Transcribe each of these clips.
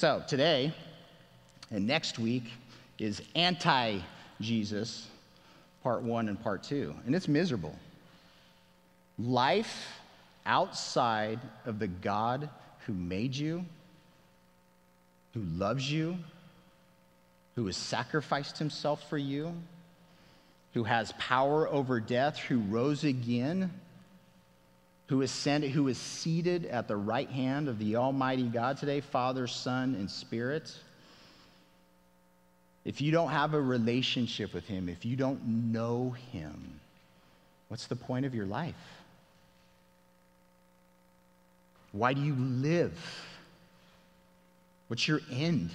So today and next week is anti Jesus, part one and part two, and it's miserable. Life outside of the God who made you, who loves you, who has sacrificed himself for you, who has power over death, who rose again who is, sent, who is seated at the right hand of the Almighty God today, Father, Son, and Spirit. If you don't have a relationship with Him, if you don't know Him, what's the point of your life? Why do you live? What's your end?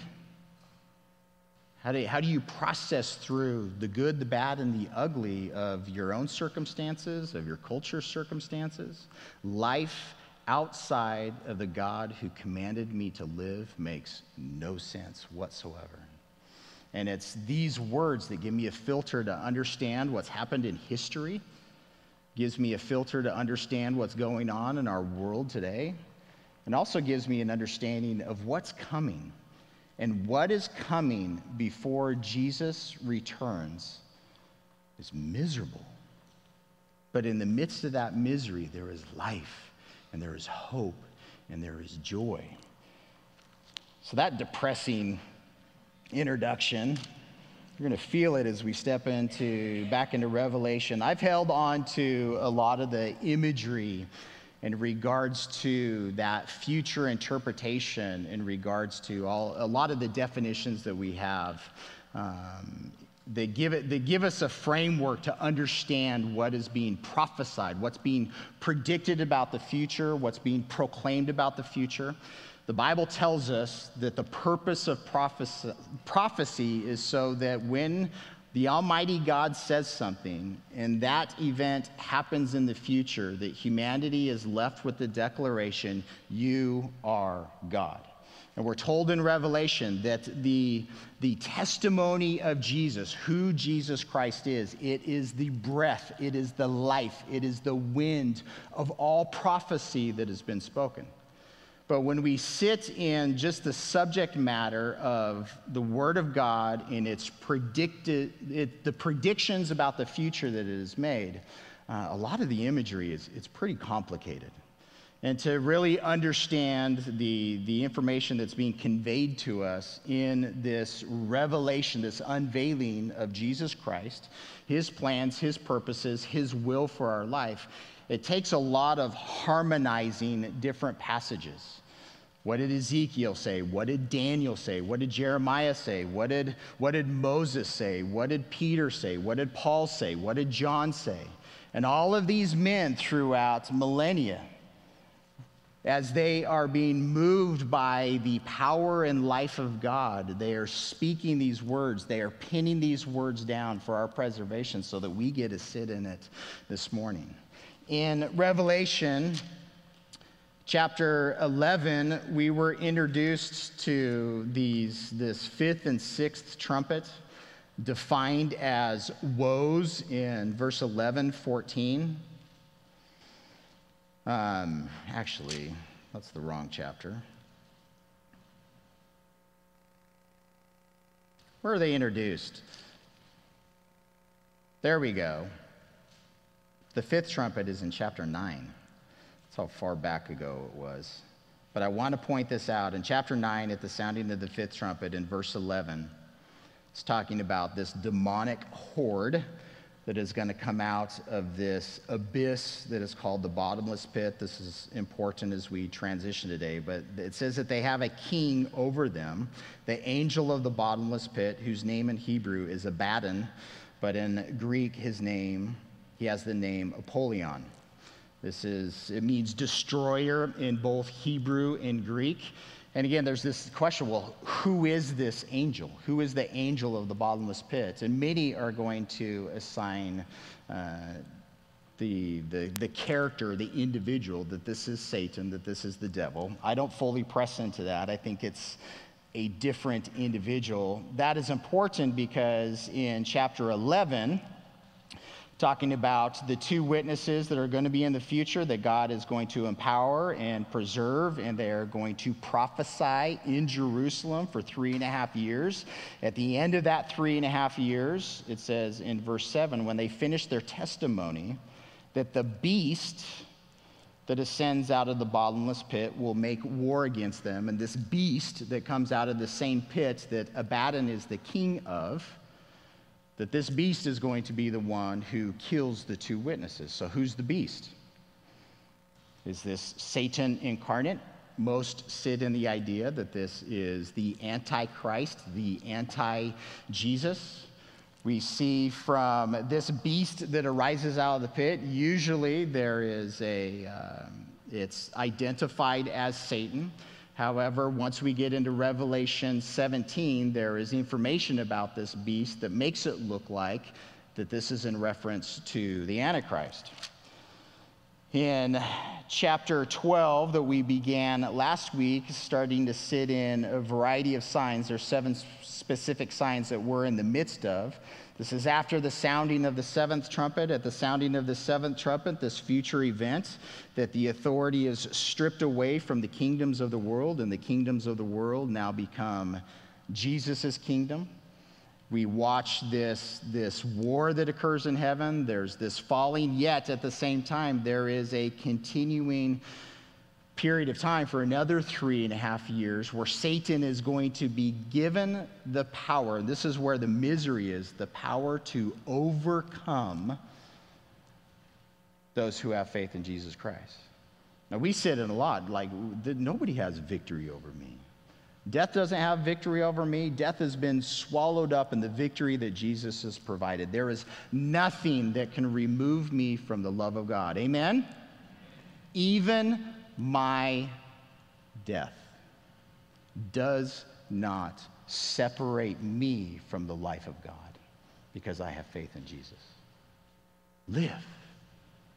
How do, you, how do you process through the good, the bad, and the ugly of your own circumstances, of your culture's circumstances? Life outside of the God who commanded me to live makes no sense whatsoever. And it's these words that give me a filter to understand what's happened in history, gives me a filter to understand what's going on in our world today, and also gives me an understanding of what's coming and what is coming before Jesus returns is miserable. But in the midst of that misery, there is life, and there is hope, and there is joy. So, that depressing introduction, you're going to feel it as we step into back into Revelation. I've held on to a lot of the imagery in regards to that future interpretation, in regards to all, a lot of the definitions that we have. Um, they give, it, they give us a framework to understand what is being prophesied, what's being predicted about the future, what's being proclaimed about the future. The Bible tells us that the purpose of prophecy, prophecy is so that when the Almighty God says something, and that event happens in the future, that humanity is left with the declaration, You are God. And we're told in Revelation that the, the testimony of Jesus, who Jesus Christ is, it is the breath, it is the life, it is the wind of all prophecy that has been spoken. But when we sit in just the subject matter of the Word of God and its predicted, it, the predictions about the future that it has made, uh, a lot of the imagery is it's pretty complicated. And to really understand the, the information that's being conveyed to us in this revelation, this unveiling of Jesus Christ, his plans, his purposes, his will for our life, it takes a lot of harmonizing different passages. What did Ezekiel say? What did Daniel say? What did Jeremiah say? What did, what did Moses say? What did Peter say? What did Paul say? What did John say? And all of these men throughout millennia, as they are being moved by the power and life of God, they are speaking these words. They are pinning these words down for our preservation so that we get to sit in it this morning in Revelation chapter 11, we were introduced to these, this fifth and sixth trumpet, defined as woes in verse 11, 14. Um, actually, that's the wrong chapter. Where are they introduced? There we go. The fifth trumpet is in chapter 9. That's how far back ago it was. But I want to point this out. In chapter 9, at the sounding of the fifth trumpet, in verse 11, it's talking about this demonic horde that is going to come out of this abyss that is called the bottomless pit. This is important as we transition today, but it says that they have a king over them, the angel of the bottomless pit, whose name in Hebrew is Abaddon, but in Greek, his name he has the name Apollyon. This is, it means destroyer in both Hebrew and Greek. And again, there's this question well, who is this angel? Who is the angel of the bottomless pit? And many are going to assign uh, the, the, the character, the individual, that this is Satan, that this is the devil. I don't fully press into that. I think it's a different individual. That is important because in chapter 11, talking about the two witnesses that are going to be in the future that God is going to empower and preserve, and they are going to prophesy in Jerusalem for three and a half years. At the end of that three and a half years, it says in verse 7 when they finish their testimony, that the beast that ascends out of the bottomless pit will make war against them. And this beast that comes out of the same pit that Abaddon is the king of that this beast is going to be the one who kills the two witnesses. So, who's the beast? Is this Satan incarnate? Most sit in the idea that this is the Antichrist, the anti Jesus. We see from this beast that arises out of the pit, usually there is a, um, it's identified as Satan. However, once we get into Revelation 17, there is information about this beast that makes it look like that this is in reference to the Antichrist. In chapter 12, that we began last week, starting to sit in a variety of signs, there's seven specific signs that we're in the midst of. This is after the sounding of the seventh trumpet. At the sounding of the seventh trumpet, this future event, that the authority is stripped away from the kingdoms of the world, and the kingdoms of the world now become Jesus' kingdom. We watch this, this war that occurs in heaven. There's this falling, yet at the same time, there is a continuing period of time for another three and a half years where Satan is going to be given the power. This is where the misery is the power to overcome those who have faith in Jesus Christ. Now, we sit in a lot like nobody has victory over me. Death doesn't have victory over me. Death has been swallowed up in the victory that Jesus has provided. There is nothing that can remove me from the love of God. Amen? Even my death does not separate me from the life of God because I have faith in Jesus. Live,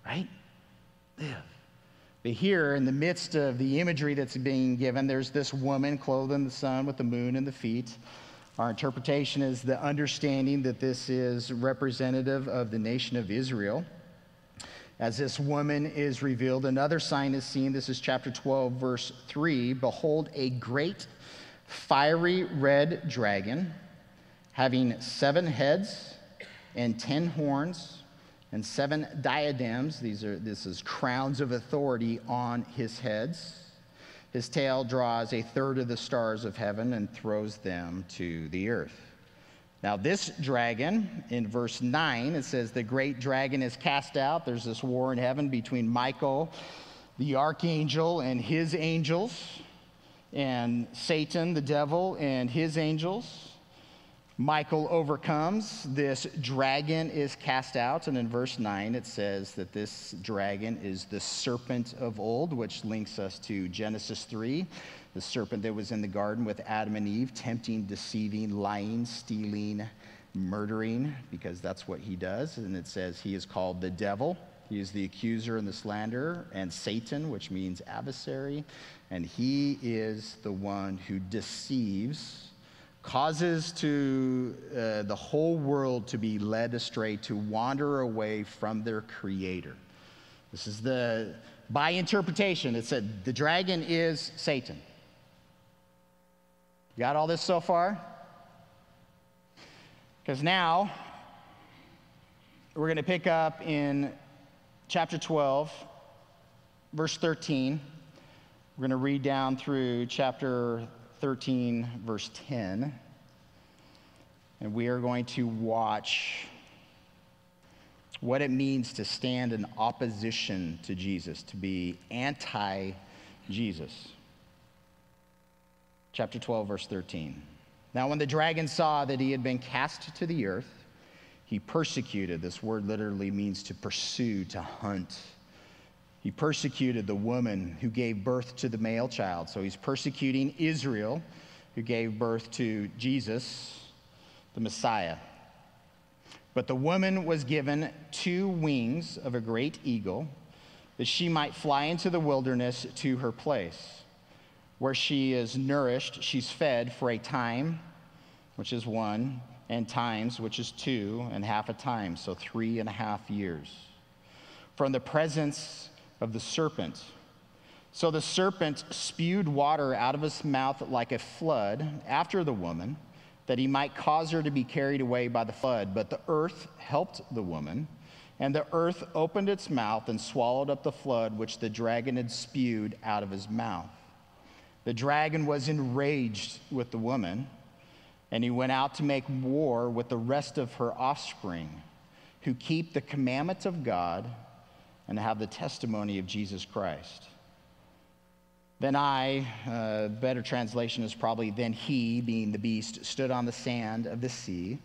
right? Live. But here, in the midst of the imagery that's being given, there's this woman clothed in the sun with the moon and the feet. Our interpretation is the understanding that this is representative of the nation of Israel. As this woman is revealed, another sign is seen. This is chapter 12, verse 3. Behold, a great fiery red dragon having seven heads and ten horns and seven diadems. These are, this is crowns of authority on his heads. His tail draws a third of the stars of heaven and throws them to the earth. Now, this dragon, in verse 9, it says, The great dragon is cast out. There's this war in heaven between Michael, the archangel, and his angels, and Satan, the devil, and his angels. Michael overcomes. This dragon is cast out. And in verse 9, it says that this dragon is the serpent of old, which links us to Genesis 3 the serpent that was in the garden with Adam and Eve, tempting, deceiving, lying, stealing, murdering, because that's what he does. And it says he is called the devil. He is the accuser and the slanderer, and Satan, which means adversary. And he is the one who deceives, causes to uh, the whole world to be led astray, to wander away from their creator. This is the, by interpretation, it said the dragon is Satan. Got all this so far? Because now we're going to pick up in chapter 12, verse 13. We're going to read down through chapter 13, verse 10. And we are going to watch what it means to stand in opposition to Jesus, to be anti Jesus chapter 12, verse 13. Now, when the dragon saw that he had been cast to the earth, he persecuted. This word literally means to pursue, to hunt. He persecuted the woman who gave birth to the male child. So he's persecuting Israel, who gave birth to Jesus, the Messiah. But the woman was given two wings of a great eagle that she might fly into the wilderness to her place where she is nourished, she's fed for a time, which is one, and times, which is two, and half a time, so three and a half years. From the presence of the serpent. So the serpent spewed water out of his mouth like a flood after the woman, that he might cause her to be carried away by the flood. But the earth helped the woman, and the earth opened its mouth and swallowed up the flood which the dragon had spewed out of his mouth. The dragon was enraged with the woman, and he went out to make war with the rest of her offspring, who keep the commandments of God and have the testimony of Jesus Christ. Then I, uh, better translation is probably, then he, being the beast, stood on the sand of the sea.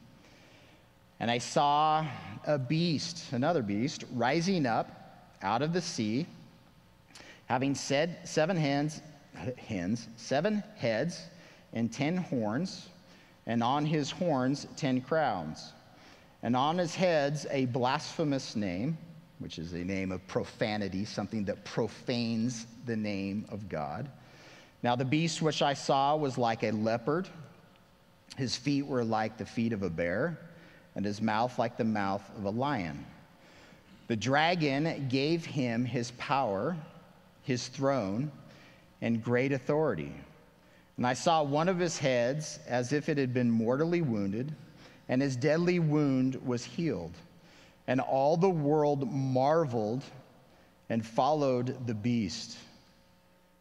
And I saw a beast, another beast, rising up out of the sea, having said seven hens, hens, seven heads and ten horns, and on his horns ten crowns, and on his heads a blasphemous name which is a name of profanity, something that profanes the name of God. Now, the beast which I saw was like a leopard. His feet were like the feet of a bear, and his mouth like the mouth of a lion. The dragon gave him his power, his throne, and great authority. And I saw one of his heads as if it had been mortally wounded, and his deadly wound was healed. And all the world marveled and followed the beast.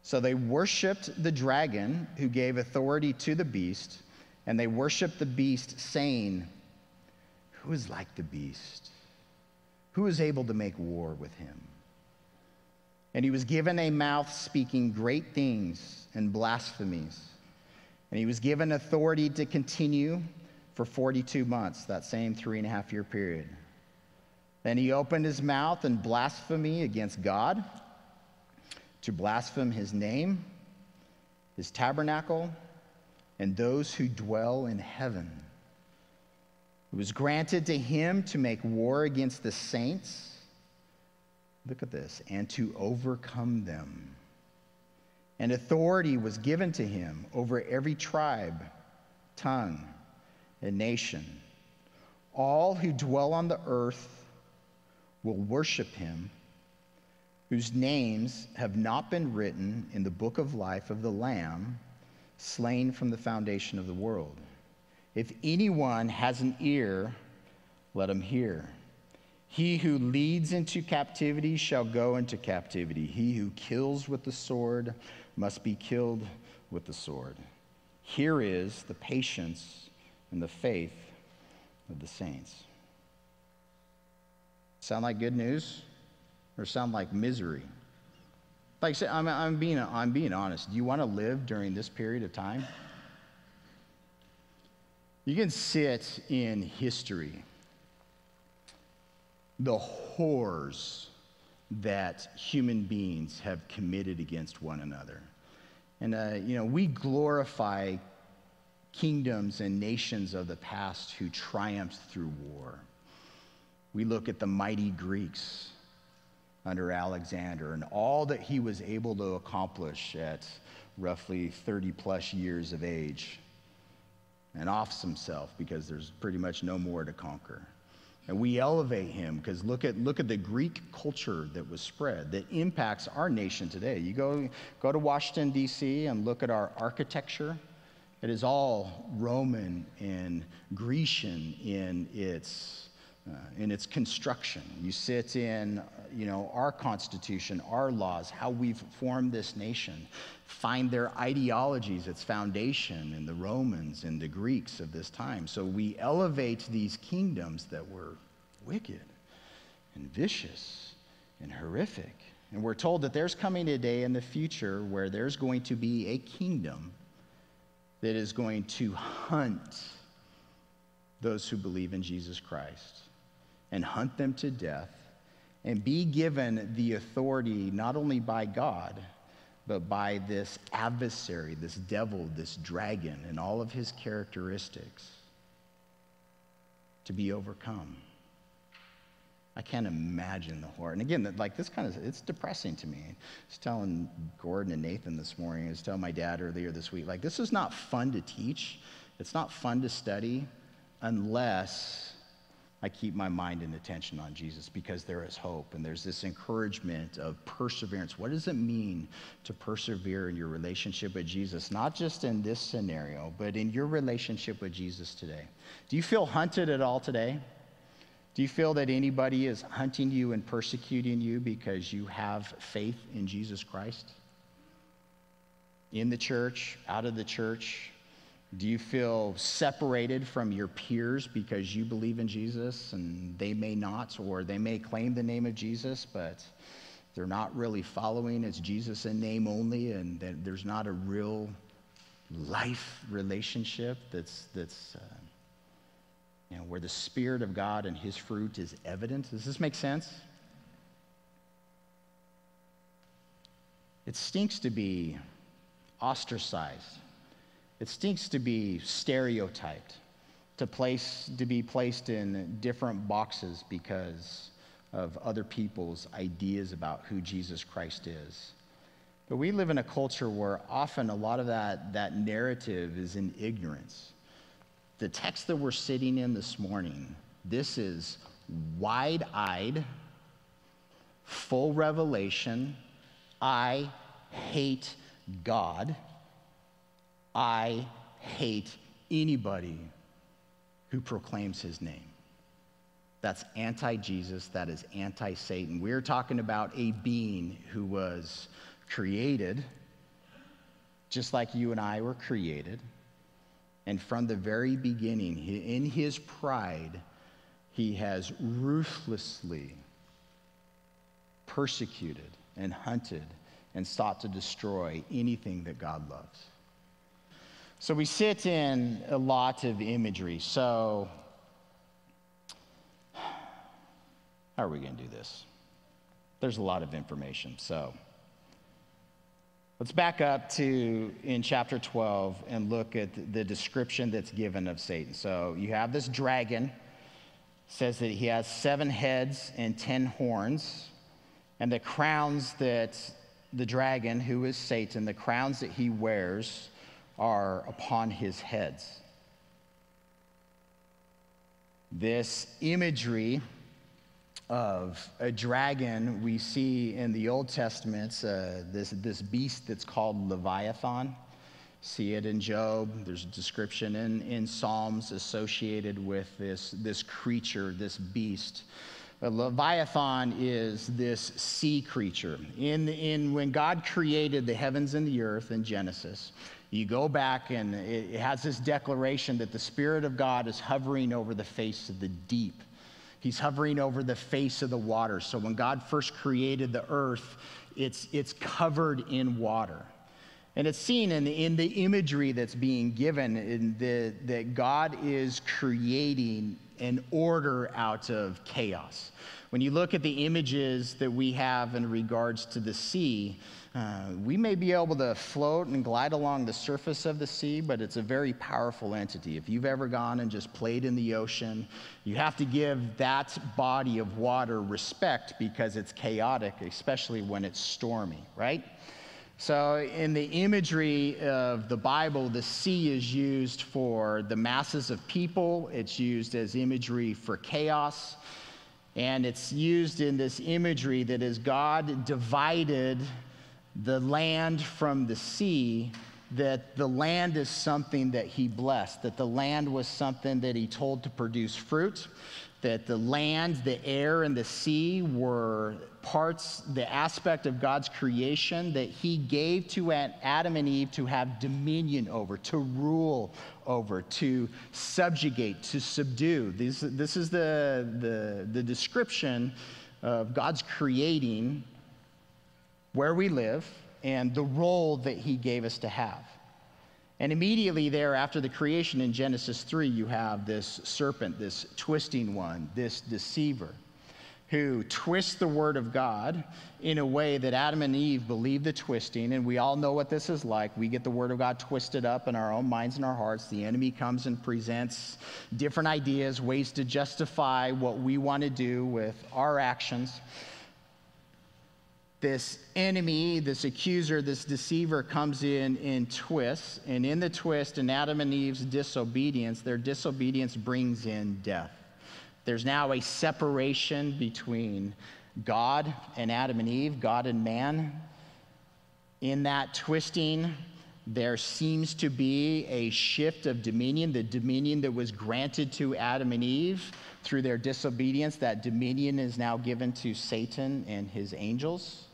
So they worshiped the dragon who gave authority to the beast, and they worshiped the beast, saying, Who is like the beast? Who is able to make war with him? And he was given a mouth speaking great things and blasphemies. And he was given authority to continue for 42 months, that same three and a half year period. Then he opened his mouth in blasphemy against God, to blaspheme his name, his tabernacle, and those who dwell in heaven. It was granted to him to make war against the saints. Look at this, and to overcome them. And authority was given to him over every tribe, tongue, and nation. All who dwell on the earth will worship him, whose names have not been written in the book of life of the Lamb slain from the foundation of the world. If anyone has an ear, let him hear. He who leads into captivity shall go into captivity. He who kills with the sword must be killed with the sword. Here is the patience and the faith of the saints. Sound like good news or sound like misery? Like I said, I'm, I'm, being, I'm being honest. Do you want to live during this period of time? You can sit in history, the horrors that human beings have committed against one another. And, uh, you know, we glorify kingdoms and nations of the past who triumphed through war. We look at the mighty Greeks under Alexander and all that he was able to accomplish at roughly 30 plus years of age and offs himself because there's pretty much no more to conquer. And we elevate him because look at, look at the Greek culture that was spread that impacts our nation today. You go, go to Washington, D.C., and look at our architecture. It is all Roman and Grecian in its uh, in its construction. You sit in, uh, you know, our Constitution, our laws, how we've formed this nation. Find their ideologies, its foundation in the Romans and the Greeks of this time. So we elevate these kingdoms that were wicked and vicious and horrific. And we're told that there's coming a day in the future where there's going to be a kingdom that is going to hunt those who believe in Jesus Christ and hunt them to death and be given the authority not only by God, but by this adversary, this devil, this dragon, and all of his characteristics to be overcome. I can't imagine the horror. And again, like this kind of, it's depressing to me. I was telling Gordon and Nathan this morning, I was telling my dad earlier this week, like this is not fun to teach. It's not fun to study. unless I keep my mind and attention on Jesus because there is hope and there's this encouragement of perseverance. What does it mean to persevere in your relationship with Jesus? Not just in this scenario, but in your relationship with Jesus today. Do you feel hunted at all today? Do you feel that anybody is hunting you and persecuting you because you have faith in Jesus Christ? In the church, out of the church, do you feel separated from your peers because you believe in Jesus and they may not, or they may claim the name of Jesus, but they're not really following? It's Jesus in name only, and there's not a real life relationship that's, that's uh, you know, where the Spirit of God and His fruit is evident. Does this make sense? It stinks to be ostracized it stinks to be stereotyped, to, place, to be placed in different boxes because of other people's ideas about who Jesus Christ is. But we live in a culture where often a lot of that, that narrative is in ignorance. The text that we're sitting in this morning, this is wide eyed, full revelation. I hate God I hate anybody who proclaims his name. That's anti Jesus, that is anti Satan. We're talking about a being who was created just like you and I were created. And from the very beginning, in his pride, he has ruthlessly persecuted and hunted and sought to destroy anything that God loves. So we sit in a lot of imagery. So, how are we going to do this? There's a lot of information. So, let's back up to in chapter 12 and look at the description that's given of Satan. So, you have this dragon, says that he has seven heads and ten horns, and the crowns that the dragon, who is Satan, the crowns that he wears are upon his heads. This imagery of a dragon we see in the Old Testament, uh, this, this beast that's called Leviathan. See it in Job. There's a description in, in Psalms associated with this, this creature, this beast. A Leviathan is this sea creature. In, in, when God created the heavens and the earth in Genesis, you go back and it has this declaration that the Spirit of God is hovering over the face of the deep. He's hovering over the face of the water. So when God first created the earth, it's, it's covered in water. And it's seen in, in the imagery that's being given in the, that God is creating an order out of chaos. When you look at the images that we have in regards to the sea, uh, we may be able to float and glide along the surface of the sea, but it's a very powerful entity. If you've ever gone and just played in the ocean, you have to give that body of water respect because it's chaotic, especially when it's stormy, right? So, in the imagery of the Bible, the sea is used for the masses of people, it's used as imagery for chaos, and it's used in this imagery that is God divided the land from the sea, that the land is something that he blessed, that the land was something that he told to produce fruit, that the land, the air, and the sea were parts, the aspect of God's creation that he gave to Adam and Eve to have dominion over, to rule over, to subjugate, to subdue. This, this is the, the, the description of God's creating where we live, and the role that he gave us to have. And immediately there, after the creation in Genesis 3, you have this serpent, this twisting one, this deceiver, who twists the word of God in a way that Adam and Eve believe the twisting. And we all know what this is like. We get the word of God twisted up in our own minds and our hearts. The enemy comes and presents different ideas, ways to justify what we want to do with our actions. This enemy, this accuser, this deceiver comes in in twists. And in the twist, in Adam and Eve's disobedience, their disobedience brings in death. There's now a separation between God and Adam and Eve, God and man. In that twisting, there seems to be a shift of dominion, the dominion that was granted to Adam and Eve through their disobedience, that dominion is now given to Satan and his angels.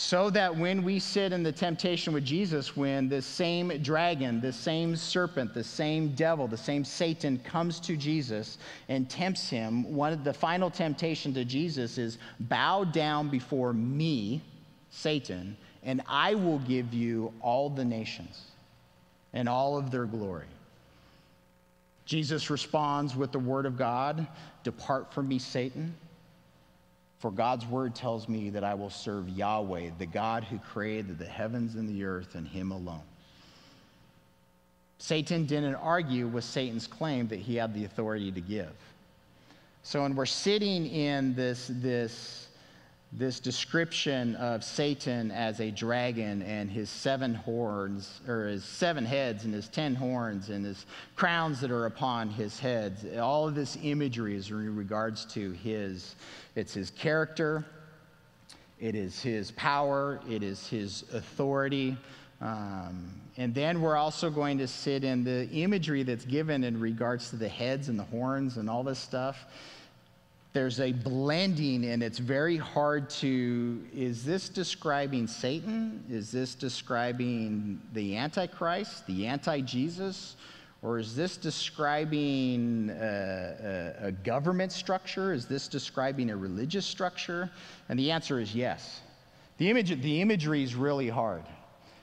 So that when we sit in the temptation with Jesus, when the same dragon, the same serpent, the same devil, the same Satan comes to Jesus and tempts him, one of the final temptation to Jesus is bow down before me, Satan, and I will give you all the nations and all of their glory. Jesus responds with the word of God Depart from me, Satan. For God's word tells me that I will serve Yahweh, the God who created the heavens and the earth, and him alone. Satan didn't argue with Satan's claim that he had the authority to give. So when we're sitting in this, this this description of Satan as a dragon and his seven horns, or his seven heads and his ten horns and his crowns that are upon his heads. All of this imagery is in regards to his, it's his character, it is his power, it is his authority. Um, and then we're also going to sit in the imagery that's given in regards to the heads and the horns and all this stuff there's a blending and it's very hard to is this describing satan? Is this describing the antichrist the anti-jesus? Or is this describing a, a, a government structure? Is this describing a religious structure? And the answer is yes. The, image, the imagery is really hard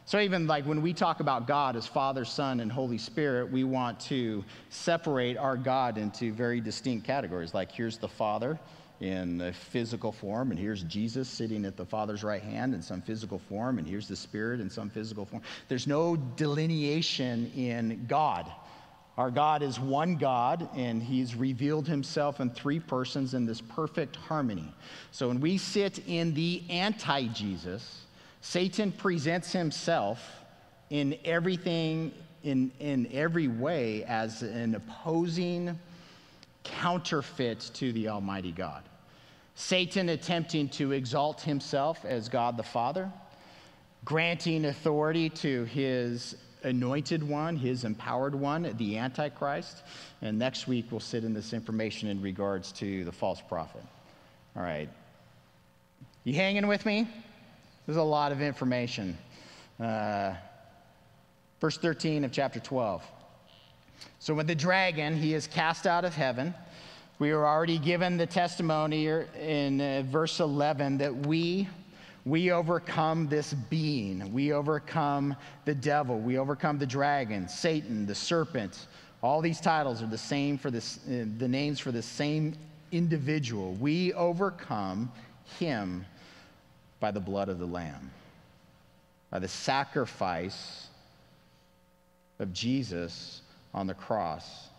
so, even like when we talk about God as Father, Son, and Holy Spirit, we want to separate our God into very distinct categories. Like, here's the Father in a physical form, and here's Jesus sitting at the Father's right hand in some physical form, and here's the Spirit in some physical form. There's no delineation in God. Our God is one God, and He's revealed Himself in three persons in this perfect harmony. So, when we sit in the anti Jesus, Satan presents himself in everything, in, in every way, as an opposing counterfeit to the Almighty God. Satan attempting to exalt himself as God the Father, granting authority to his anointed one, his empowered one, the Antichrist. And next week we'll sit in this information in regards to the false prophet. All right. You hanging with me? There's a lot of information. Uh, verse 13 of chapter 12. So, when the dragon, he is cast out of heaven, we are already given the testimony in uh, verse 11 that we we overcome this being we overcome the devil we overcome the dragon satan the serpent all these titles are the same for this uh, the names for the same individual we overcome him by the blood of the Lamb, by the sacrifice of Jesus on the cross.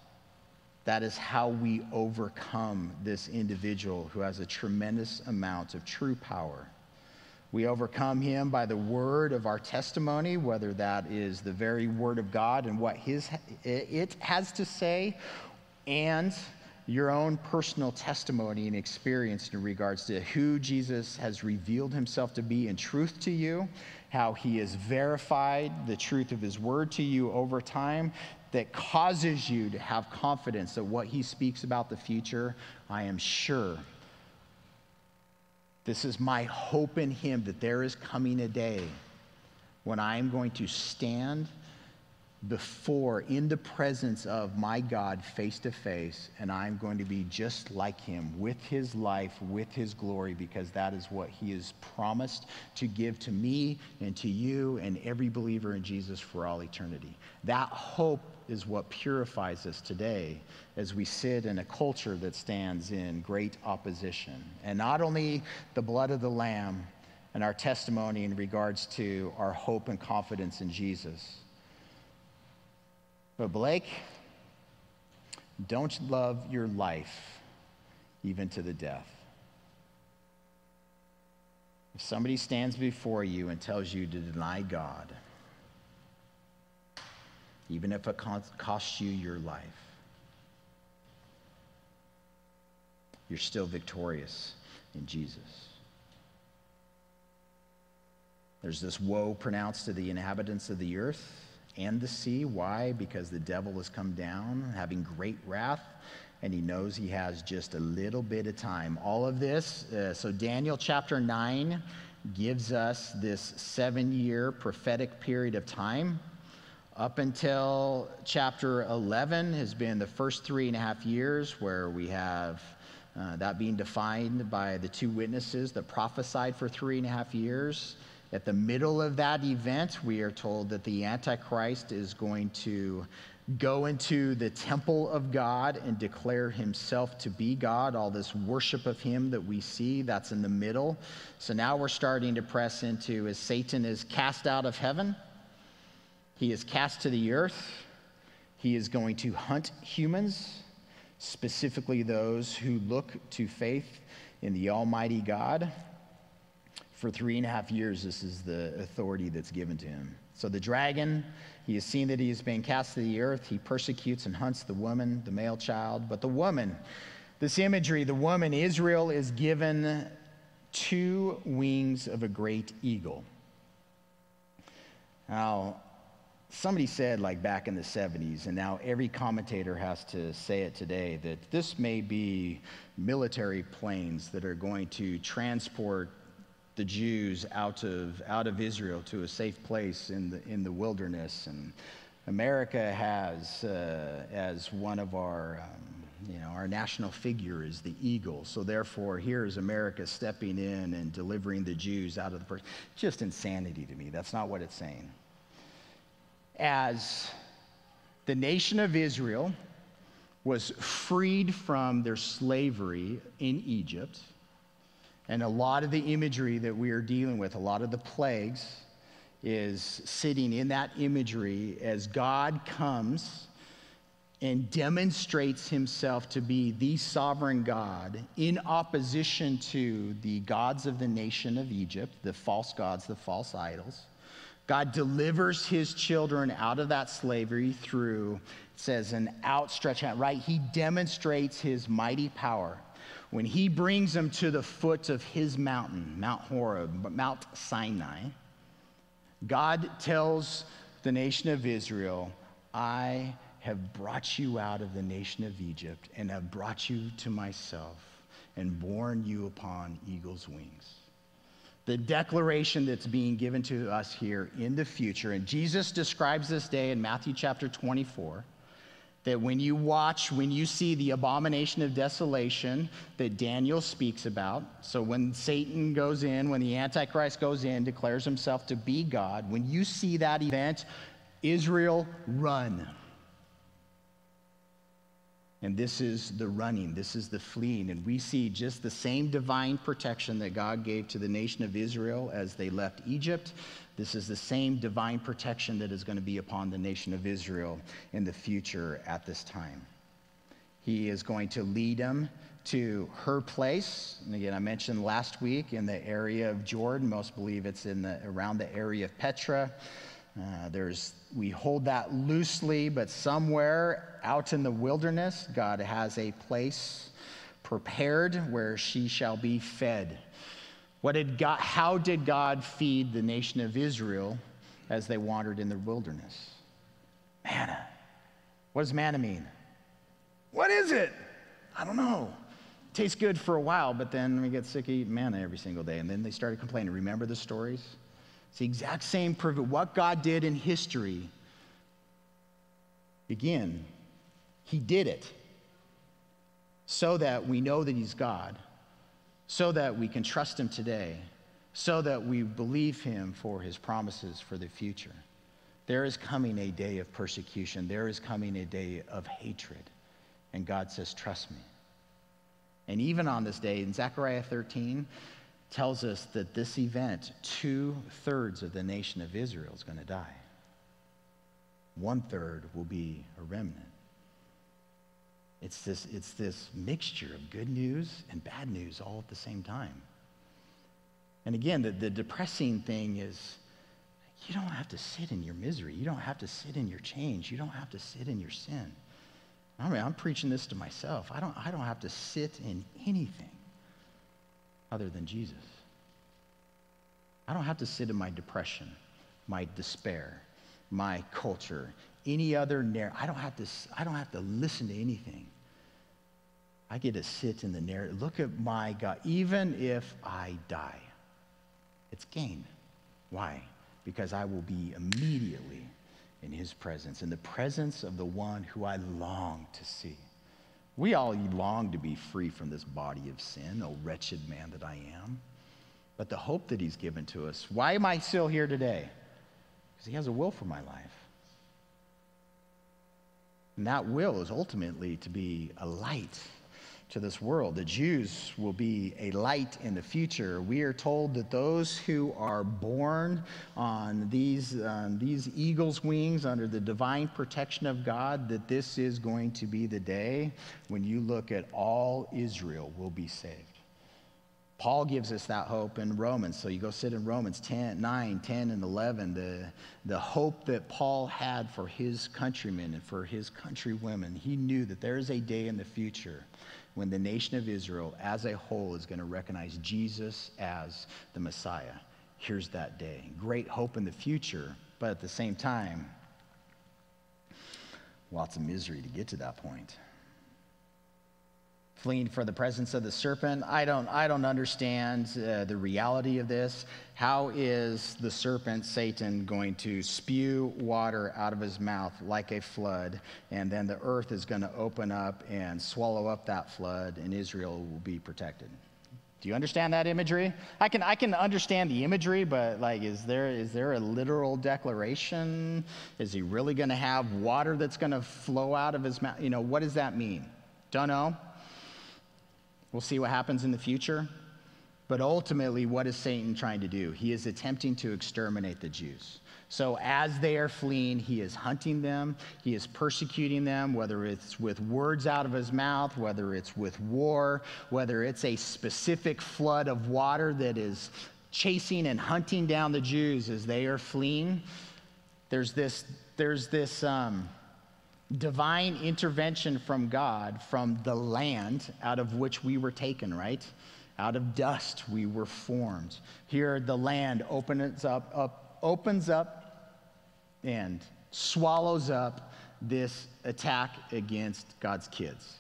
That is how we overcome this individual who has a tremendous amount of true power. We overcome him by the word of our testimony, whether that is the very word of God and what his, it has to say, and your own personal testimony and experience in regards to who Jesus has revealed himself to be in truth to you, how he has verified the truth of his word to you over time that causes you to have confidence that what he speaks about the future, I am sure. This is my hope in him that there is coming a day when I am going to stand before in the presence of my God face to face, and I'm going to be just like him with his life, with his glory, because that is what he has promised to give to me and to you and every believer in Jesus for all eternity. That hope is what purifies us today as we sit in a culture that stands in great opposition. And not only the blood of the Lamb and our testimony in regards to our hope and confidence in Jesus but Blake, don't love your life even to the death. If somebody stands before you and tells you to deny God, even if it costs you your life, you're still victorious in Jesus. There's this woe pronounced to the inhabitants of the earth and the sea. Why? Because the devil has come down, having great wrath, and he knows he has just a little bit of time. All of this, uh, so Daniel chapter 9 gives us this seven year prophetic period of time. Up until chapter 11 has been the first three and a half years where we have uh, that being defined by the two witnesses that prophesied for three and a half years. At the middle of that event, we are told that the Antichrist is going to go into the temple of God and declare himself to be God. All this worship of him that we see, that's in the middle. So now we're starting to press into as Satan is cast out of heaven, he is cast to the earth. He is going to hunt humans, specifically those who look to faith in the Almighty God. For three and a half years, this is the authority that's given to him. So the dragon, he has seen that he is being cast to the earth. He persecutes and hunts the woman, the male child. But the woman, this imagery, the woman, Israel, is given two wings of a great eagle. Now, somebody said, like back in the 70s, and now every commentator has to say it today, that this may be military planes that are going to transport the Jews out of, out of Israel to a safe place in the, in the wilderness. And America has, uh, as one of our, um, you know, our national figure is the eagle. So therefore, here is America stepping in and delivering the Jews out of the Just insanity to me. That's not what it's saying. As the nation of Israel was freed from their slavery in Egypt, and a lot of the imagery that we are dealing with, a lot of the plagues, is sitting in that imagery as God comes and demonstrates himself to be the sovereign God in opposition to the gods of the nation of Egypt, the false gods, the false idols. God delivers his children out of that slavery through, it says, an outstretched hand, right? He demonstrates his mighty power when he brings them to the foot of his mountain, Mount Horeb, Mount Sinai, God tells the nation of Israel, I have brought you out of the nation of Egypt and have brought you to myself and borne you upon eagle's wings. The declaration that's being given to us here in the future, and Jesus describes this day in Matthew chapter 24 that when you watch, when you see the abomination of desolation that Daniel speaks about, so when Satan goes in, when the Antichrist goes in, declares himself to be God, when you see that event, Israel, run. And this is the running, this is the fleeing. And we see just the same divine protection that God gave to the nation of Israel as they left Egypt. This is the same divine protection that is going to be upon the nation of Israel in the future at this time. He is going to lead them to her place. And again, I mentioned last week in the area of Jordan. Most believe it's in the, around the area of Petra. Uh, there's, we hold that loosely, but somewhere out in the wilderness, God has a place prepared where she shall be fed. What did God, how did God feed the nation of Israel as they wandered in the wilderness? Manna. What does manna mean? What is it? I don't know. Tastes good for a while, but then we get sick of eating manna every single day. And then they started complaining. Remember the stories? It's the exact same proof of what God did in history. Again, He did it so that we know that He's God so that we can trust Him today, so that we believe Him for His promises for the future. There is coming a day of persecution, there is coming a day of hatred. And God says, Trust me. And even on this day, in Zechariah 13, tells us that this event, two thirds of the nation of Israel is going to die. One third will be a remnant. It's this, it's this mixture of good news and bad news all at the same time. And again, the, the depressing thing is you don't have to sit in your misery. You don't have to sit in your change. You don't have to sit in your sin. I mean, I'm preaching this to myself. I don't, I don't have to sit in anything other than Jesus. I don't have to sit in my depression, my despair, my culture, any other narrative. I don't have to, I don't have to listen to anything. I get to sit in the narrative. Look at my God. Even if I die, it's gain. Why? Because I will be immediately in his presence, in the presence of the one who I long to see. We all long to be free from this body of sin, oh wretched man that I am. But the hope that he's given to us, why am I still here today? Because he has a will for my life. And that will is ultimately to be a light to this world. The Jews will be a light in the future. We are told that those who are borne on these, um, these eagle's wings under the divine protection of God, that this is going to be the day when you look at all Israel will be saved. Paul gives us that hope in Romans. So you go sit in Romans 10, 9, 10, and 11. The, the hope that Paul had for his countrymen and for his countrywomen. He knew that there is a day in the future when the nation of Israel as a whole is going to recognize Jesus as the Messiah. Here's that day. Great hope in the future, but at the same time, lots of misery to get to that point fleeing for the presence of the serpent. I don't, I don't understand uh, the reality of this. How is the serpent, Satan, going to spew water out of his mouth like a flood, and then the earth is going to open up and swallow up that flood, and Israel will be protected? Do you understand that imagery? I can, I can understand the imagery, but like, is there, is there a literal declaration? Is he really going to have water that's going to flow out of his mouth? You know, what does that mean? Don't know. We'll see what happens in the future. But ultimately, what is Satan trying to do? He is attempting to exterminate the Jews. So, as they are fleeing, he is hunting them, he is persecuting them, whether it's with words out of his mouth, whether it's with war, whether it's a specific flood of water that is chasing and hunting down the Jews as they are fleeing. There's this, there's this um, divine intervention from God from the land out of which we were taken, right? Out of dust we were formed. Here the land opens up, up opens up and swallows up this attack against God's kids.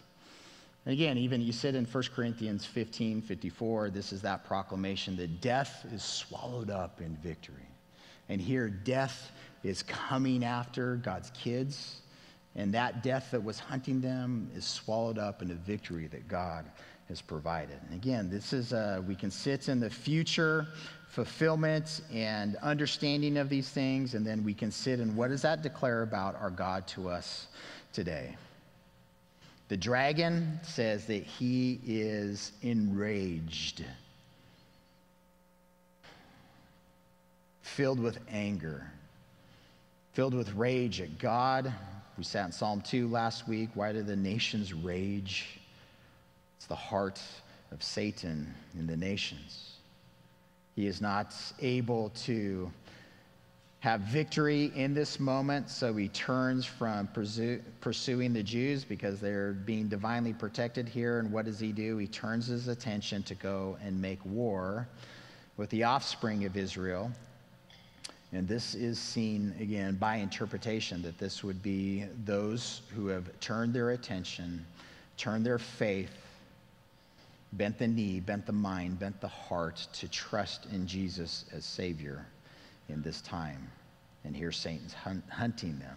And again, even you said in 1 Corinthians 15 54, this is that proclamation that death is swallowed up in victory. And here, death is coming after God's kids and that death that was hunting them is swallowed up in the victory that God has provided. And again, this is, uh, we can sit in the future fulfillment and understanding of these things, and then we can sit in what does that declare about our God to us today? The dragon says that he is enraged, filled with anger, filled with rage at God, we sat in Psalm 2 last week. Why do the nations rage? It's the heart of Satan in the nations. He is not able to have victory in this moment, so he turns from pursuing the Jews because they're being divinely protected here. And what does he do? He turns his attention to go and make war with the offspring of Israel and this is seen again by interpretation that this would be those who have turned their attention, turned their faith, bent the knee, bent the mind, bent the heart to trust in Jesus as Savior in this time. And here Satan's hunt, hunting them.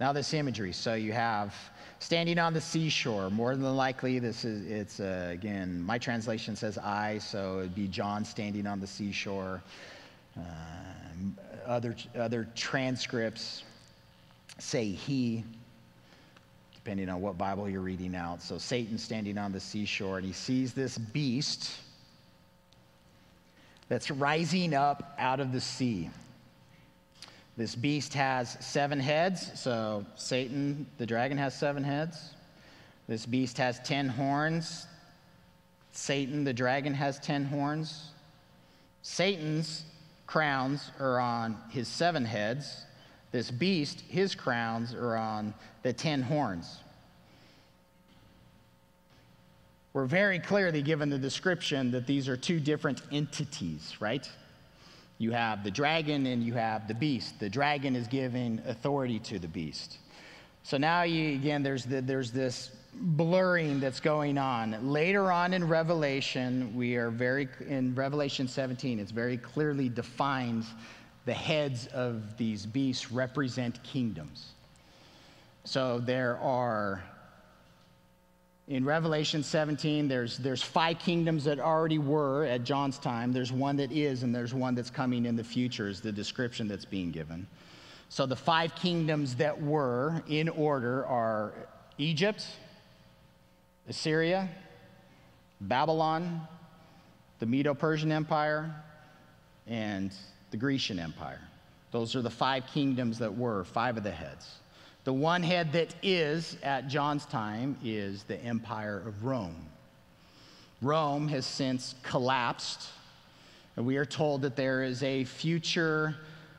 Now, this imagery. So you have standing on the seashore. More than likely, this is, it's, uh, again, my translation says I, so it'd be John standing on the seashore. Uh, other, other transcripts say he, depending on what Bible you're reading out. So Satan standing on the seashore, and he sees this beast that's rising up out of the sea. This beast has seven heads. So Satan, the dragon, has seven heads. This beast has ten horns. Satan, the dragon, has ten horns. Satan's crowns are on his seven heads. This beast, his crowns are on the ten horns. We're very clearly given the description that these are two different entities, right? You have the dragon and you have the beast. The dragon is giving authority to the beast. So now, you, again, there's, the, there's this blurring that's going on. Later on in Revelation, we are very, in Revelation 17, it's very clearly defined the heads of these beasts represent kingdoms. So there are, in Revelation 17, there's, there's five kingdoms that already were at John's time. There's one that is, and there's one that's coming in the future, is the description that's being given. So the five kingdoms that were in order are Egypt, Assyria, Babylon, the Medo Persian Empire, and the Grecian Empire. Those are the five kingdoms that were, five of the heads. The one head that is at John's time is the Empire of Rome. Rome has since collapsed, and we are told that there is a future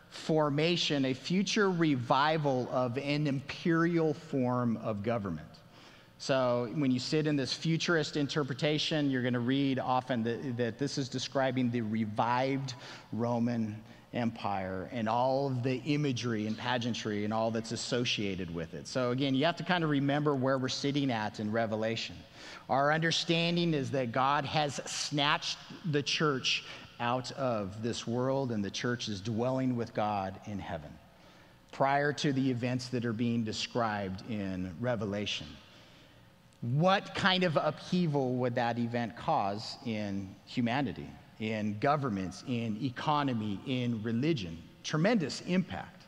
formation, a future revival of an imperial form of government. So when you sit in this futurist interpretation, you're going to read often that, that, this is describing the revived Roman Empire and all of the imagery and pageantry and all that's associated with it. So again, you have to kind of remember where we're sitting at in Revelation. Our understanding is that God has snatched the church out of this world and the church is dwelling with God in heaven prior to the events that are being described in Revelation what kind of upheaval would that event cause in humanity, in governments, in economy, in religion? Tremendous impact.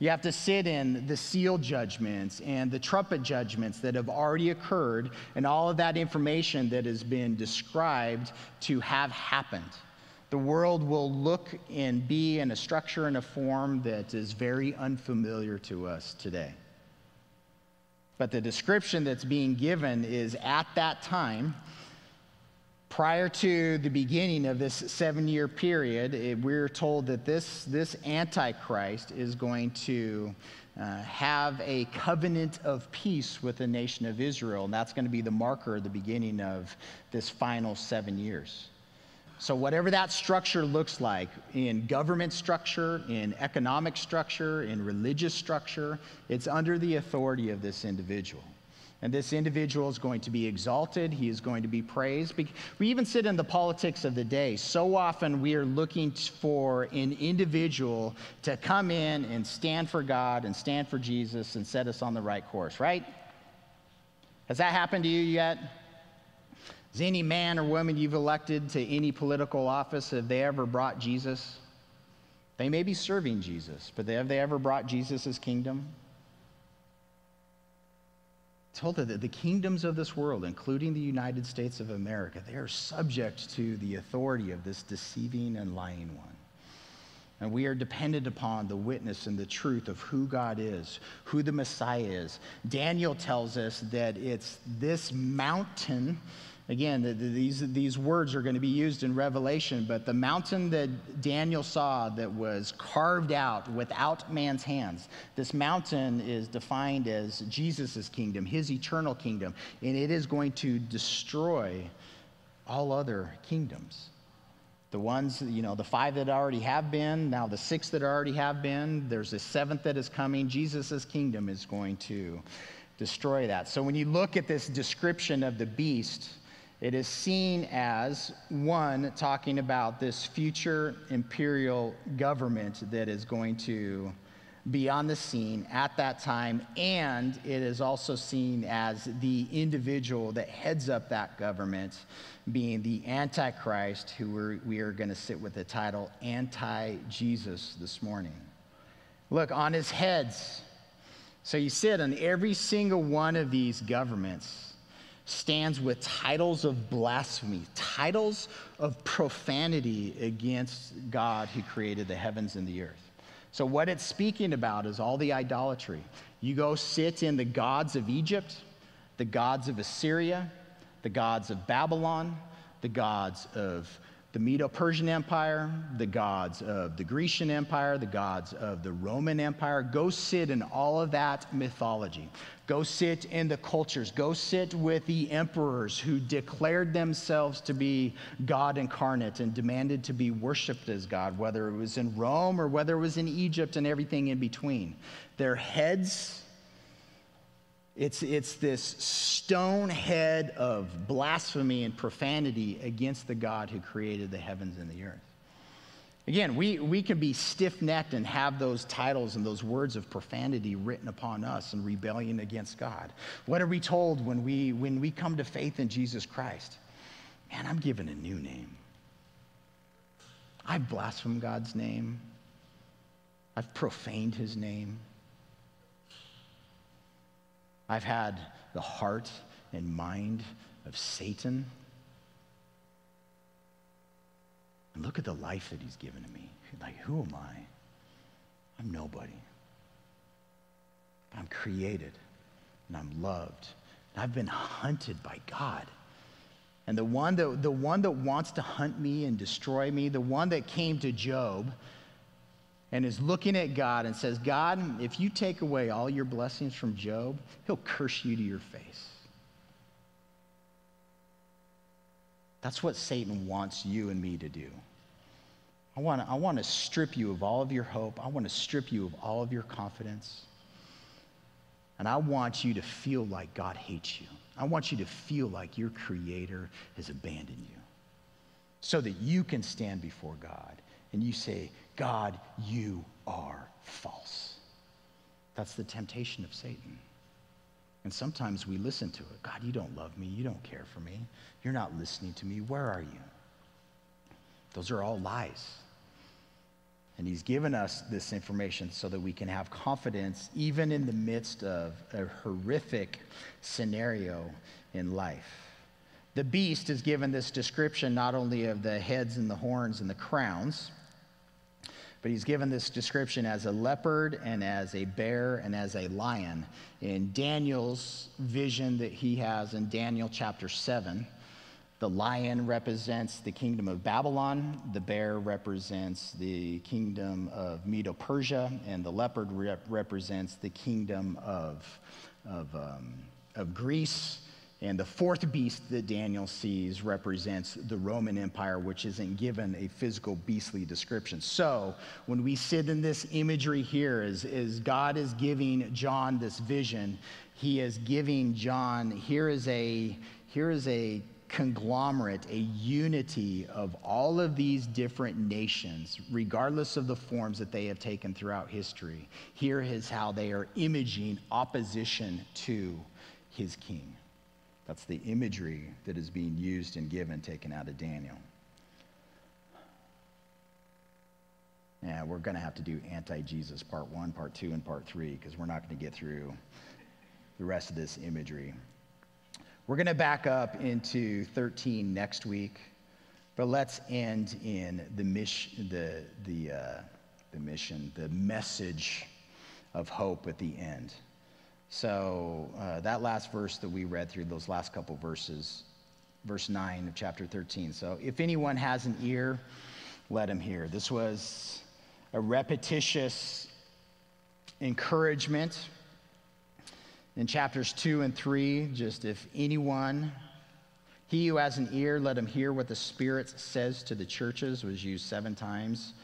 You have to sit in the seal judgments and the trumpet judgments that have already occurred and all of that information that has been described to have happened. The world will look and be in a structure and a form that is very unfamiliar to us today. But the description that's being given is at that time, prior to the beginning of this seven year period, it, we're told that this, this Antichrist is going to uh, have a covenant of peace with the nation of Israel. And that's going to be the marker of the beginning of this final seven years. So, whatever that structure looks like in government structure, in economic structure, in religious structure, it's under the authority of this individual. And this individual is going to be exalted. He is going to be praised. We even sit in the politics of the day. So often we are looking for an individual to come in and stand for God and stand for Jesus and set us on the right course, right? Has that happened to you yet? Is any man or woman you've elected to any political office, have they ever brought Jesus? They may be serving Jesus, but have they ever brought Jesus' kingdom? told that the kingdoms of this world, including the United States of America, they are subject to the authority of this deceiving and lying one. And we are dependent upon the witness and the truth of who God is, who the Messiah is. Daniel tells us that it's this mountain Again, the, the, these, these words are going to be used in Revelation, but the mountain that Daniel saw that was carved out without man's hands, this mountain is defined as Jesus' kingdom, his eternal kingdom, and it is going to destroy all other kingdoms. The ones, you know, the five that already have been, now the six that already have been, there's a seventh that is coming. Jesus' kingdom is going to destroy that. So when you look at this description of the beast, it is seen as one talking about this future imperial government that is going to be on the scene at that time, and it is also seen as the individual that heads up that government, being the Antichrist, who we're, we are going to sit with the title Anti Jesus this morning. Look, on his heads, so you sit on every single one of these governments stands with titles of blasphemy, titles of profanity against God who created the heavens and the earth. So, what it's speaking about is all the idolatry. You go sit in the gods of Egypt, the gods of Assyria, the gods of Babylon, the gods of the Medo Persian Empire, the gods of the Grecian Empire, the gods of the Roman Empire. Go sit in all of that mythology. Go sit in the cultures. Go sit with the emperors who declared themselves to be God incarnate and demanded to be worshiped as God, whether it was in Rome or whether it was in Egypt and everything in between. Their heads it's, it's this stone head of blasphemy and profanity against the God who created the heavens and the earth. Again, we, we can be stiff necked and have those titles and those words of profanity written upon us and rebellion against God. What are we told when we, when we come to faith in Jesus Christ? Man, I'm given a new name. I've blasphemed God's name, I've profaned his name. I've had the heart and mind of Satan. And look at the life that he's given to me. Like, who am I? I'm nobody. I'm created and I'm loved. And I've been hunted by God. And the one, that, the one that wants to hunt me and destroy me, the one that came to Job and is looking at God and says, God, if you take away all your blessings from Job, he'll curse you to your face. That's what Satan wants you and me to do. I want to, I want to strip you of all of your hope. I want to strip you of all of your confidence. And I want you to feel like God hates you. I want you to feel like your Creator has abandoned you so that you can stand before God and you say, God, you are false. That's the temptation of Satan. And sometimes we listen to it. God, you don't love me. You don't care for me. You're not listening to me. Where are you? Those are all lies. And he's given us this information so that we can have confidence even in the midst of a horrific scenario in life. The beast is given this description not only of the heads and the horns and the crowns, but he's given this description as a leopard and as a bear and as a lion. In Daniel's vision that he has in Daniel chapter 7, the lion represents the kingdom of Babylon, the bear represents the kingdom of Medo Persia, and the leopard rep- represents the kingdom of, of, um, of Greece. And the fourth beast that Daniel sees represents the Roman Empire, which isn't given a physical beastly description. So when we sit in this imagery here, as, as God is giving John this vision, he is giving John, here is a, here is a conglomerate, a unity of all of these different nations, regardless of the forms that they have taken throughout history. Here is how they are imaging opposition to his king. That's the imagery that is being used and given, taken out of Daniel. Yeah, we're going to have to do anti Jesus part one, part two, and part three because we're not going to get through the rest of this imagery. We're going to back up into 13 next week, but let's end in the mission, the, the, uh, the mission, the message of hope at the end. So, uh, that last verse that we read through, those last couple verses, verse 9 of chapter 13. So, if anyone has an ear, let him hear. This was a repetitious encouragement in chapters 2 and 3. Just if anyone, he who has an ear, let him hear what the Spirit says to the churches, was used seven times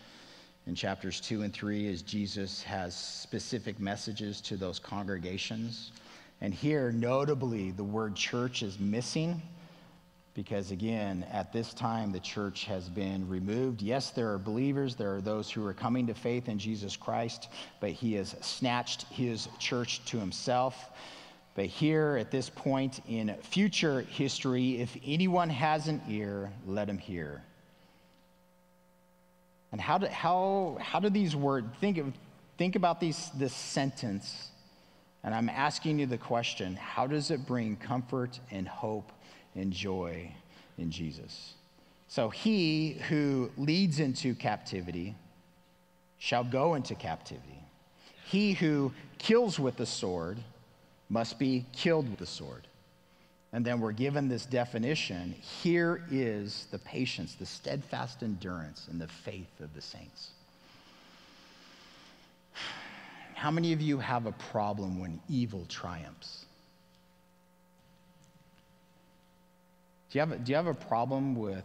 in chapters 2 and 3 as Jesus has specific messages to those congregations. And here, notably, the word church is missing because, again, at this time, the church has been removed. Yes, there are believers, there are those who are coming to faith in Jesus Christ, but he has snatched his church to himself. But here, at this point in future history, if anyone has an ear, let him hear. And how do, how, how do these words, think, of, think about these, this sentence, and I'm asking you the question how does it bring comfort and hope and joy in Jesus? So he who leads into captivity shall go into captivity. He who kills with the sword must be killed with the sword. And then we're given this definition here is the patience, the steadfast endurance, and the faith of the saints. How many of you have a problem when evil triumphs? Do you have a, do you have a problem with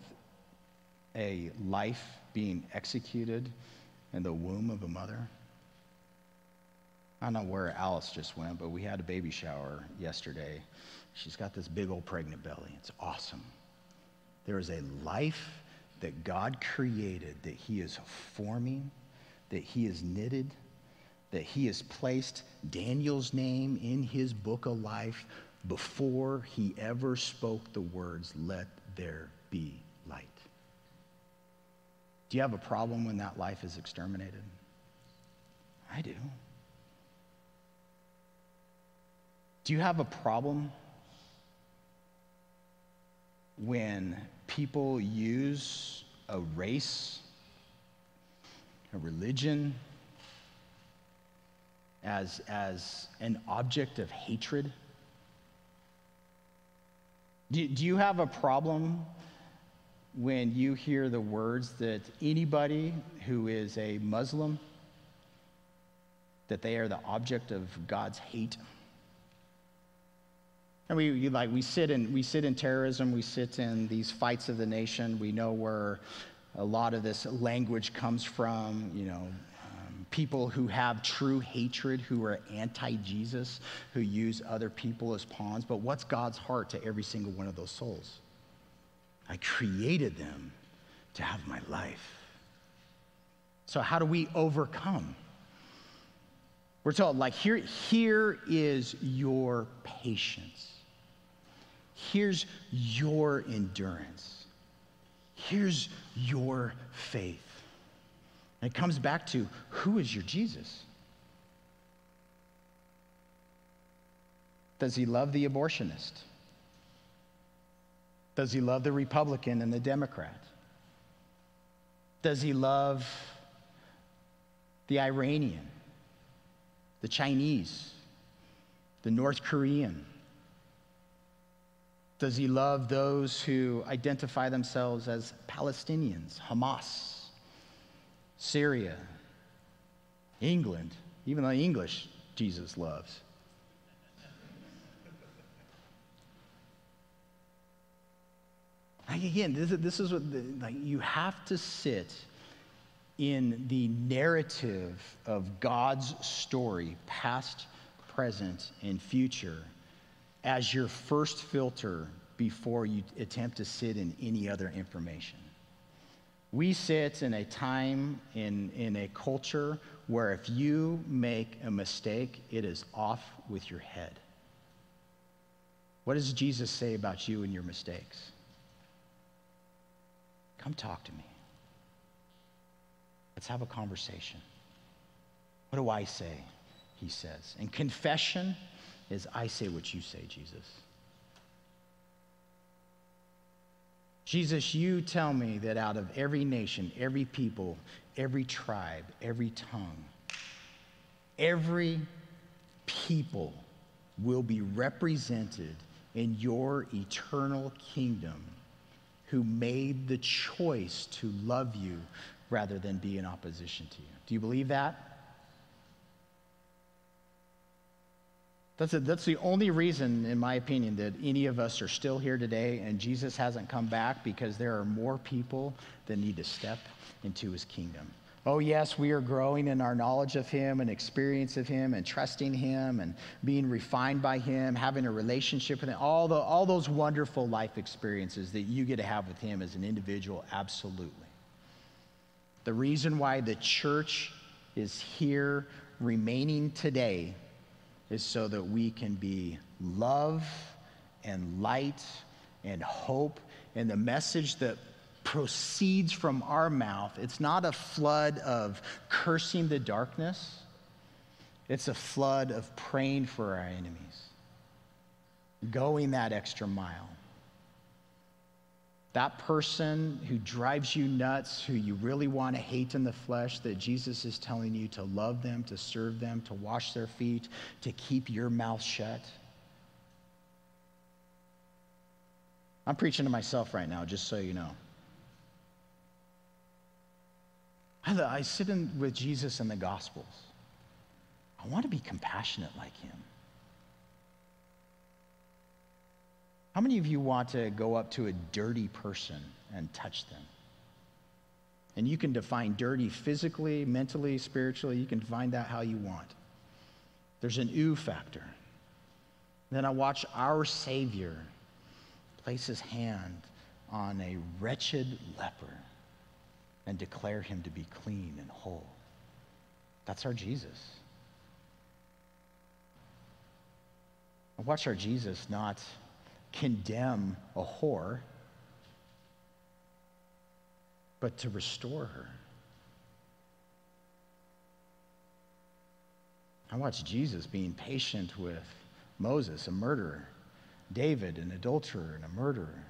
a life being executed in the womb of a mother? I don't know where Alice just went, but we had a baby shower yesterday. She's got this big old pregnant belly. It's awesome. There is a life that God created that He is forming, that He is knitted, that He has placed Daniel's name in His book of life before He ever spoke the words, Let there be light. Do you have a problem when that life is exterminated? I do. Do you have a problem when people use a race, a religion, as, as an object of hatred? Do, do you have a problem when you hear the words that anybody who is a Muslim, that they are the object of God's hate? And we like we sit in we sit in terrorism, we sit in these fights of the nation. We know where a lot of this language comes from, you know, um, people who have true hatred, who are anti-Jesus, who use other people as pawns. But what's God's heart to every single one of those souls? I created them to have my life. So how do we overcome? We're told, like, here, here is your patience. Here's your endurance. Here's your faith. And it comes back to who is your Jesus? Does he love the abortionist? Does he love the Republican and the Democrat? Does he love the Iranian, the Chinese, the North Korean? Does he love those who identify themselves as Palestinians, Hamas, Syria, England, even the English Jesus loves? Again, this, this is what the, like you have to sit in the narrative of God's story, past, present, and future as your first filter before you attempt to sit in any other information. We sit in a time, in, in a culture where if you make a mistake, it is off with your head. What does Jesus say about you and your mistakes? Come talk to me. Let's have a conversation. What do I say? He says. And confession is I say what you say, Jesus. Jesus, you tell me that out of every nation, every people, every tribe, every tongue, every people will be represented in your eternal kingdom who made the choice to love you rather than be in opposition to you. Do you believe that? That's, a, that's the only reason, in my opinion, that any of us are still here today and Jesus hasn't come back because there are more people that need to step into his kingdom. Oh, yes, we are growing in our knowledge of Him and experience of Him and trusting Him and being refined by Him, having a relationship with Him, all, the, all those wonderful life experiences that you get to have with Him as an individual, absolutely. The reason why the church is here remaining today is so that we can be love and light and hope and the message that proceeds from our mouth. It's not a flood of cursing the darkness, it's a flood of praying for our enemies, going that extra mile. That person who drives you nuts, who you really want to hate in the flesh, that Jesus is telling you to love them, to serve them, to wash their feet, to keep your mouth shut. I'm preaching to myself right now, just so you know. I, sit in with Jesus in the Gospels. I want to be compassionate like him. How many of you want to go up to a dirty person and touch them? And you can define dirty physically, mentally, spiritually. You can define that how you want. There's an ooh factor. Then I watch our Savior place his hand on a wretched leper and declare him to be clean and whole. That's our Jesus. I watch our Jesus not condemn a whore, but to restore her. I watch Jesus being patient with Moses, a murderer, David, an adulterer and a murderer.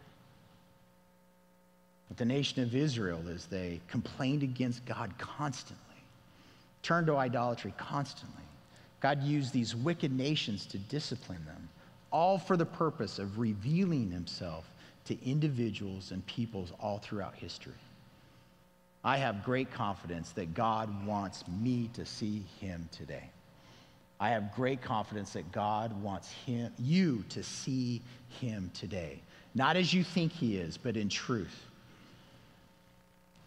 With the nation of Israel as they complained against God constantly, turned to idolatry constantly. God used these wicked nations to discipline them, all for the purpose of revealing himself to individuals and peoples all throughout history. I have great confidence that God wants me to see him today. I have great confidence that God wants him, you to see him today. Not as you think he is, but in truth.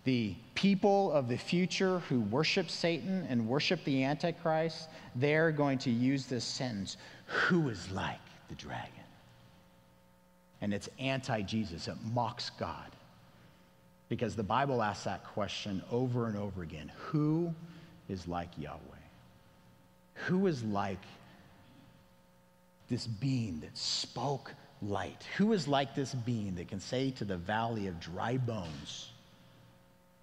The people of the future who worship Satan and worship the Antichrist, they're going to use this sentence Who is like the dragon? And it's anti Jesus, it mocks God. Because the Bible asks that question over and over again Who is like Yahweh? Who is like this being that spoke light? Who is like this being that can say to the valley of dry bones,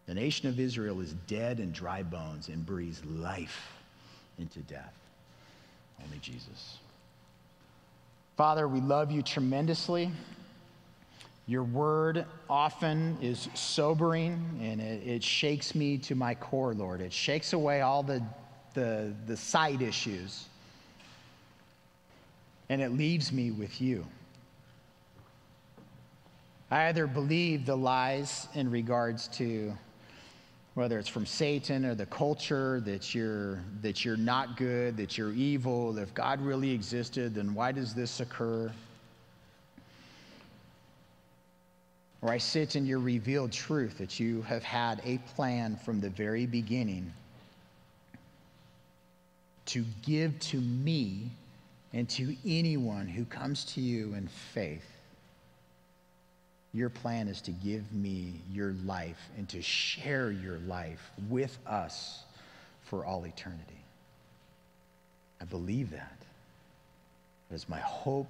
the nation of Israel is dead and dry bones and breathes life into death? Only Jesus. Father, we love you tremendously. Your word often is sobering and it, it, shakes me to my core, Lord. It shakes away all the the, the side issues. And it leaves me with you. I either believe the lies in regards to whether it's from Satan or the culture that you're, that you're not good, that you're evil, if God really existed, then why does this occur? Or I sit in your revealed truth that you have had a plan from the very beginning to give to me and to anyone who comes to you in faith. Your plan is to give me your life and to share your life with us for all eternity. I believe that. That is my hope.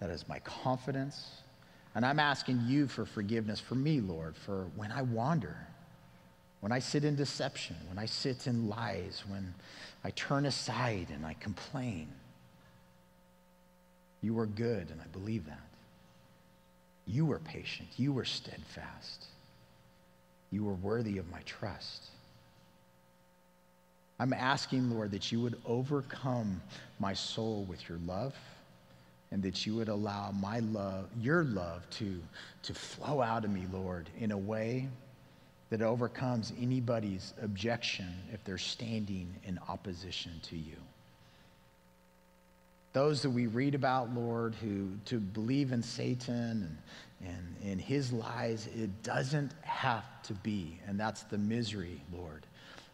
That is my confidence. And I'm asking you for forgiveness for me, Lord, for when I wander, when I sit in deception, when I sit in lies, when I turn aside and I complain. You are good, and I believe that. You were patient. You were steadfast. You were worthy of my trust. I'm asking, Lord, that you would overcome my soul with your love and that you would allow my love, your love, to, to flow out of me, Lord, in a way that overcomes anybody's objection if they're standing in opposition to you. Those that we read about, Lord, who to believe in Satan and, and, and his lies, it doesn't have to be. And that's the misery, Lord.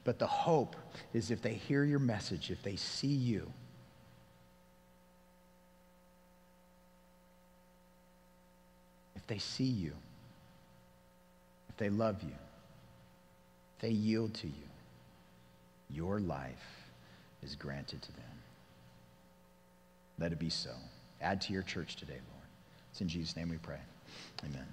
But the hope is if they hear your message, if they see you, if they see you, if they love you, if they yield to you, your life is granted to them. Let it be so. Add to your church today, Lord. It's in Jesus' name we pray. Amen.